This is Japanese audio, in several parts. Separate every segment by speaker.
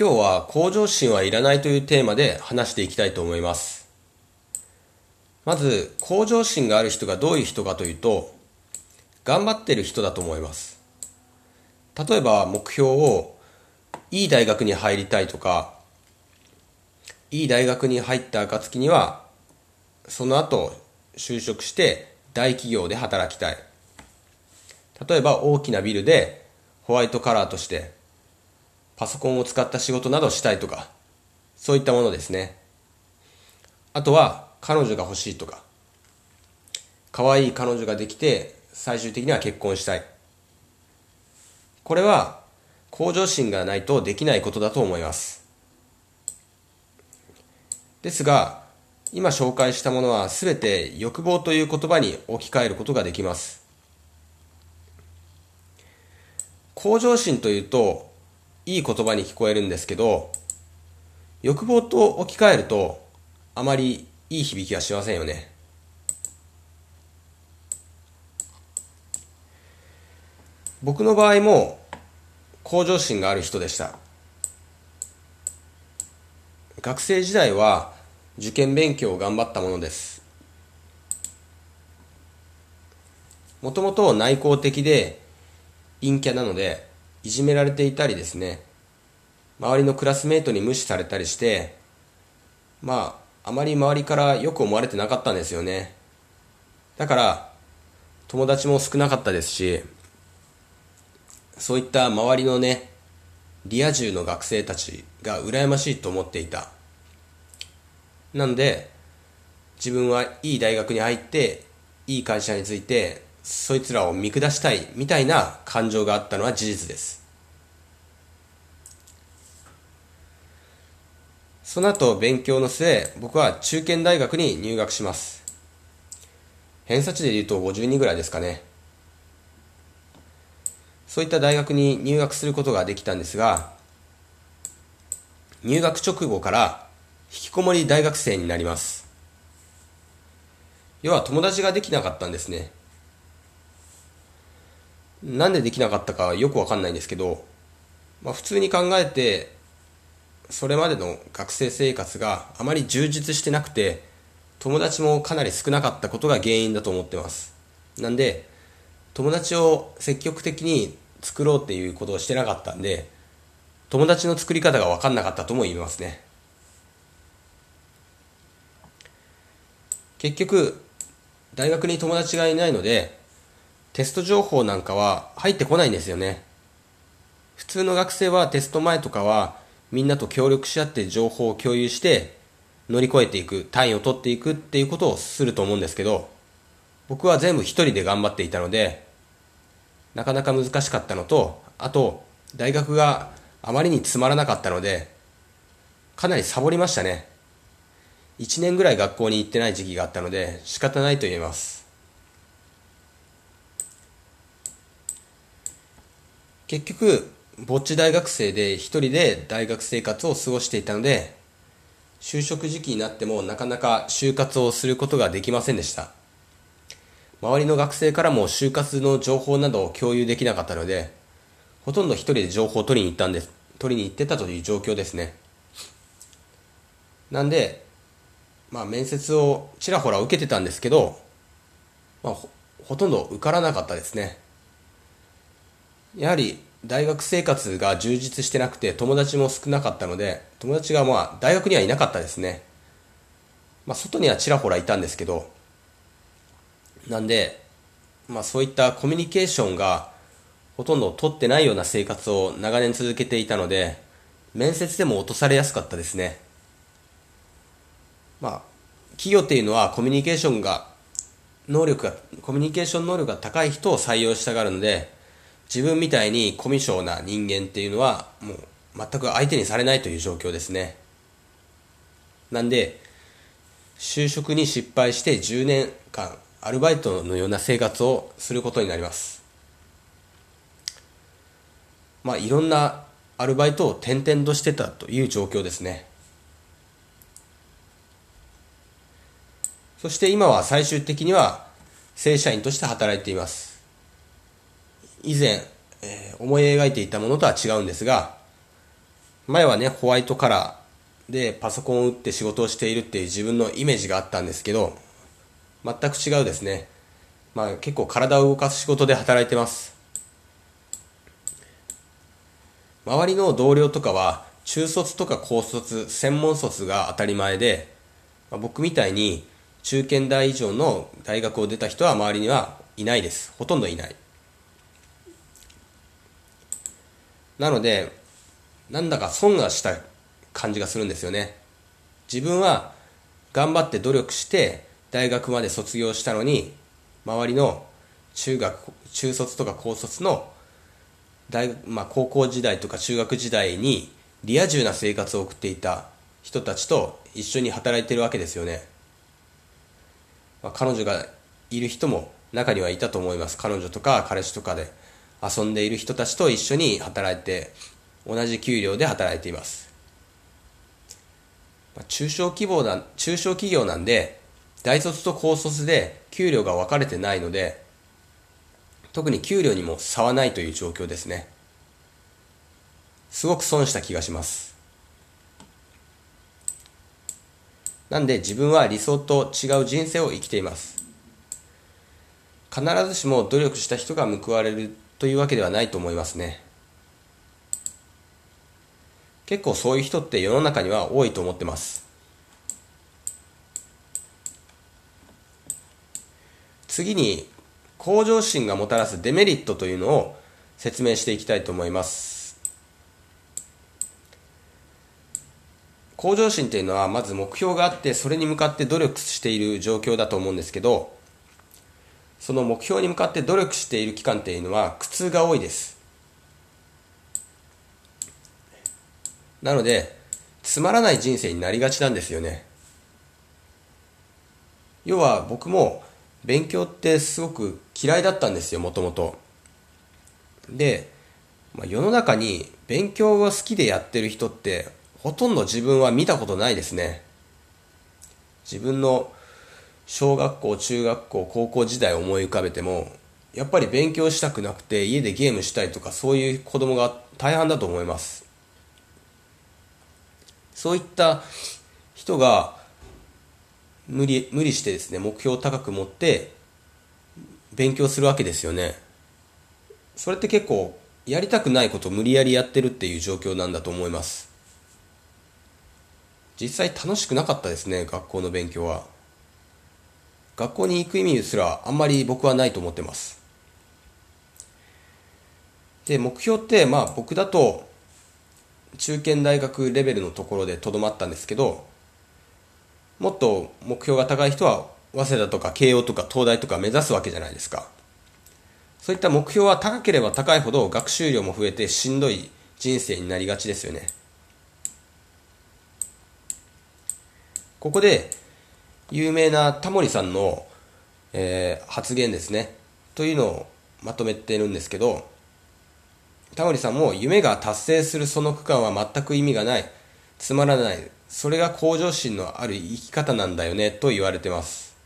Speaker 1: 今日は向上心はいらないというテーマで話していきたいと思います。まず、向上心がある人がどういう人かというと、頑張ってる人だと思います。例えば目標をいい大学に入りたいとか、いい大学に入った暁には、その後就職して大企業で働きたい。例えば大きなビルでホワイトカラーとしてパソコンを使った仕事などしたいとか、そういったものですね。あとは、彼女が欲しいとか、可愛い彼女ができて、最終的には結婚したい。これは、向上心がないとできないことだと思います。ですが、今紹介したものは全て欲望という言葉に置き換えることができます。向上心というと、いい言葉に聞こえるんですけど、欲望と置き換えると、あまりいい響きはしませんよね。僕の場合も、向上心がある人でした。学生時代は受験勉強を頑張ったものです。もともと内向的で陰キャなので、いじめられていたりですね、周りのクラスメートに無視されたりして、まあ、あまり周りからよく思われてなかったんですよね。だから、友達も少なかったですし、そういった周りのね、リア充の学生たちが羨ましいと思っていた。なんで、自分はいい大学に入って、いい会社について、そいつらを見下したいみたいな感情があったのは事実です。その後勉強の末、僕は中堅大学に入学します。偏差値で言うと50人ぐらいですかね。そういった大学に入学することができたんですが、入学直後から引きこもり大学生になります。要は友達ができなかったんですね。なんでできなかったかよくわかんないんですけど、まあ、普通に考えて、それまでの学生生活があまり充実してなくて、友達もかなり少なかったことが原因だと思ってます。なんで、友達を積極的に作ろうっていうことをしてなかったんで、友達の作り方が分かんなかったとも言いますね。結局、大学に友達がいないので、テスト情報なんかは入ってこないんですよね。普通の学生はテスト前とかはみんなと協力し合って情報を共有して乗り越えていく、単位を取っていくっていうことをすると思うんですけど、僕は全部一人で頑張っていたので、なかなか難しかったのと、あと、大学があまりにつまらなかったので、かなりサボりましたね。1年ぐらい学校に行ってない時期があったので、仕方ないと言えます。結局、ぼっち大学生で一人で大学生活を過ごしていたので、就職時期になってもなかなか就活をすることができませんでした。周りの学生からも就活の情報などを共有できなかったので、ほとんど一人で情報を取りに行ったんです。取りに行ってたという状況ですね。なんで、まあ面接をちらほら受けてたんですけど、まあほとんど受からなかったですね。やはり大学生活が充実してなくて友達も少なかったので友達がまあ大学にはいなかったですね、まあ、外にはちらほらいたんですけどなんで、まあ、そういったコミュニケーションがほとんど取ってないような生活を長年続けていたので面接でも落とされやすかったですね。まあ企業っていうのはコミュニケーションが能力がコミュニケーション能力が高い人を採用したがるので自分みたいにコミュ障な人間っていうのはもう全く相手にされないという状況ですね。なんで、就職に失敗して10年間アルバイトのような生活をすることになります。まあいろんなアルバイトを転々としてたという状況ですね。そして今は最終的には正社員として働いています。以前、えー、思い描いていたものとは違うんですが、前はね、ホワイトカラーでパソコンを打って仕事をしているっていう自分のイメージがあったんですけど、全く違うですね。まあ結構体を動かす仕事で働いてます。周りの同僚とかは中卒とか高卒、専門卒が当たり前で、まあ、僕みたいに中堅大以上の大学を出た人は周りにはいないです。ほとんどいない。なので、なんだか損がした感じがするんですよね。自分は頑張って努力して大学まで卒業したのに、周りの中学、中卒とか高卒の大まあ、高校時代とか中学時代にリア充な生活を送っていた人たちと一緒に働いてるわけですよね。まあ、彼女がいる人も中にはいたと思います。彼女とか彼氏とかで遊んでいる人たちと一緒に働いて、同じ給料で働いています。中小規模な、中小企業なんで、大卒と高卒で給料が分かれてないので、特に給料にも差はないという状況ですね。すごく損した気がします。なんで自分は理想と違う人生を生きています。必ずしも努力した人が報われるというわけではないと思いますね。結構そういう人って世の中には多いと思ってます。次に向上心がもたらすデメリットというのを説明していきたいと思います。向上心というのはまず目標があってそれに向かって努力している状況だと思うんですけどその目標に向かって努力している期間っていうのは苦痛が多いですなのでつまらない人生になりがちなんですよね要は僕も勉強ってすごく嫌いだったんですよ、もともと。で、まあ、世の中に勉強を好きでやってる人ってほとんど自分は見たことないですね。自分の小学校、中学校、高校時代思い浮かべても、やっぱり勉強したくなくて家でゲームしたいとかそういう子供が大半だと思います。そういった人が無理、無理してですね、目標を高く持って勉強するわけですよね。それって結構やりたくないことを無理やりやってるっていう状況なんだと思います。実際楽しくなかったですね、学校の勉強は。学校に行く意味すらあんまり僕はないと思ってます。で、目標ってまあ僕だと中堅大学レベルのところでとどまったんですけど、もっと目標が高い人は早稲田とか慶応とか東大とか目指すわけじゃないですか。そういった目標は高ければ高いほど学習量も増えてしんどい人生になりがちですよね。ここで有名なタモリさんの、えー、発言ですね。というのをまとめてるんですけど、タモリさんも夢が達成するその区間は全く意味がない、つまらない、それが向上心のある生き方なんだよねと言われてます。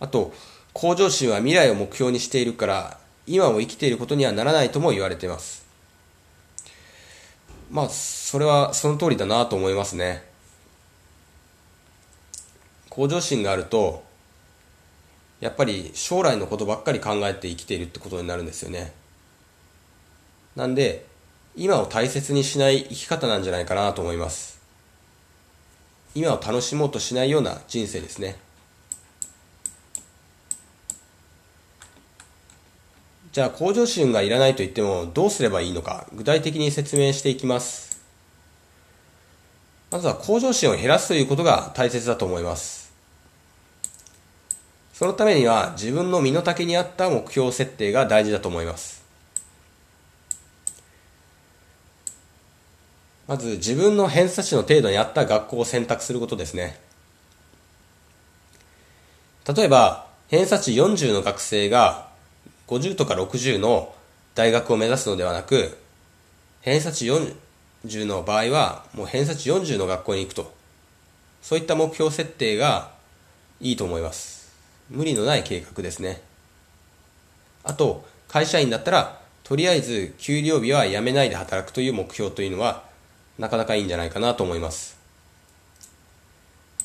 Speaker 1: あと、向上心は未来を目標にしているから、今を生きていることにはならないとも言われています。まあ、それはその通りだなと思いますね。向上心があると、やっぱり将来のことばっかり考えて生きているってことになるんですよね。なんで、今を大切にしない生き方なんじゃないかなと思います。今を楽しもうとしないような人生ですね。じゃあ向上心がいらないと言ってもどうすればいいのか具体的に説明していきます。まずは向上心を減らすということが大切だと思います。そのためには自分の身の丈に合った目標設定が大事だと思います。まず自分の偏差値の程度に合った学校を選択することですね。例えば、偏差値40の学生が50とか60の大学を目指すのではなく、偏差値40の場合は、もう偏差値40の学校に行くと。そういった目標設定がいいと思います。無理のない計画ですね。あと、会社員だったら、とりあえず給料日は辞めないで働くという目標というのはなかなかいいんじゃないかなと思います。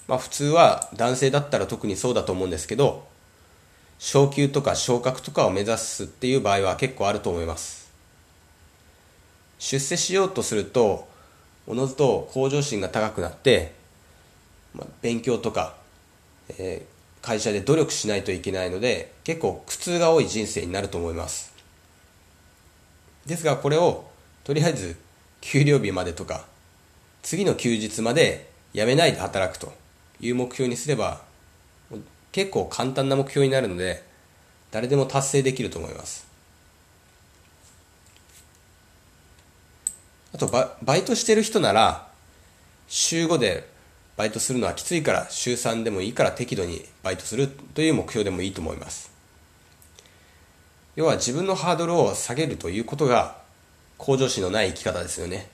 Speaker 1: まあ普通は男性だったら特にそうだと思うんですけど、昇給とか昇格とかを目指すっていう場合は結構あると思います。出世しようとすると、おのずと向上心が高くなって、まあ、勉強とか、え、会社で努力しないといけないので、結構苦痛が多い人生になると思います。ですがこれをとりあえず給料日までとか次の休日まで辞めないで働くという目標にすれば結構簡単な目標になるので誰でも達成できると思いますあとババイトしてる人なら週5でバイトするのはきついから週3でもいいから適度にバイトするという目標でもいいと思います。要は自分のハードルを下げるということが向上心のない生き方ですよね。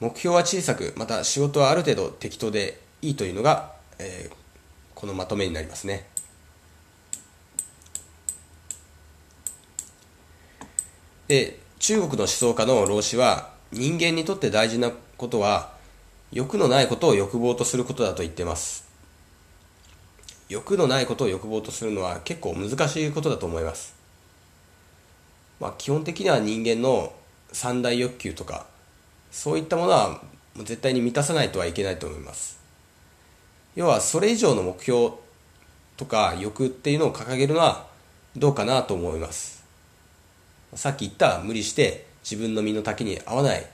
Speaker 1: 目標は小さくまた仕事はある程度適当でいいというのが、えー、このまとめになりますね。で中国の思想家の老子は人間にとって大事なことは欲のないことを欲望とすることだと言ってます欲のないことを欲望とするのは結構難しいことだと思います。まあ、基本的には人間の三大欲求とかそういったものは絶対に満たさないとはいけないと思います。要はそれ以上の目標とか欲っていうのを掲げるのはどうかなと思います。さっき言った無理して自分の身の丈に合わない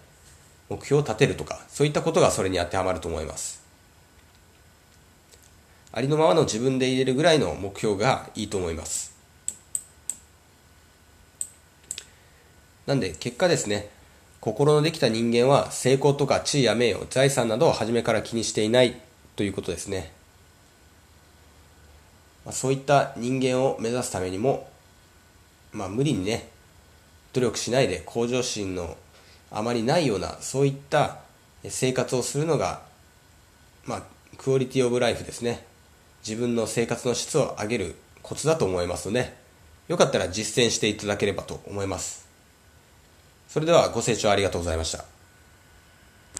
Speaker 1: 目標を立てるとかそういったことがそれに当てはまると思います。ありのままの自分で入れるぐらいの目標がいいと思います。なんで結果ですね、心のできた人間は成功とか地位や名誉、財産などを初めから気にしていないということですね。まあ、そういった人間を目指すためにも、まあ、無理にね、努力しないで向上心のあまりないようなそういった生活をするのが、まあ、クオリティオブライフですね。自分の生活の質を上げるコツだと思いますので、よかったら実践していただければと思います。それではご清聴ありがとうございました。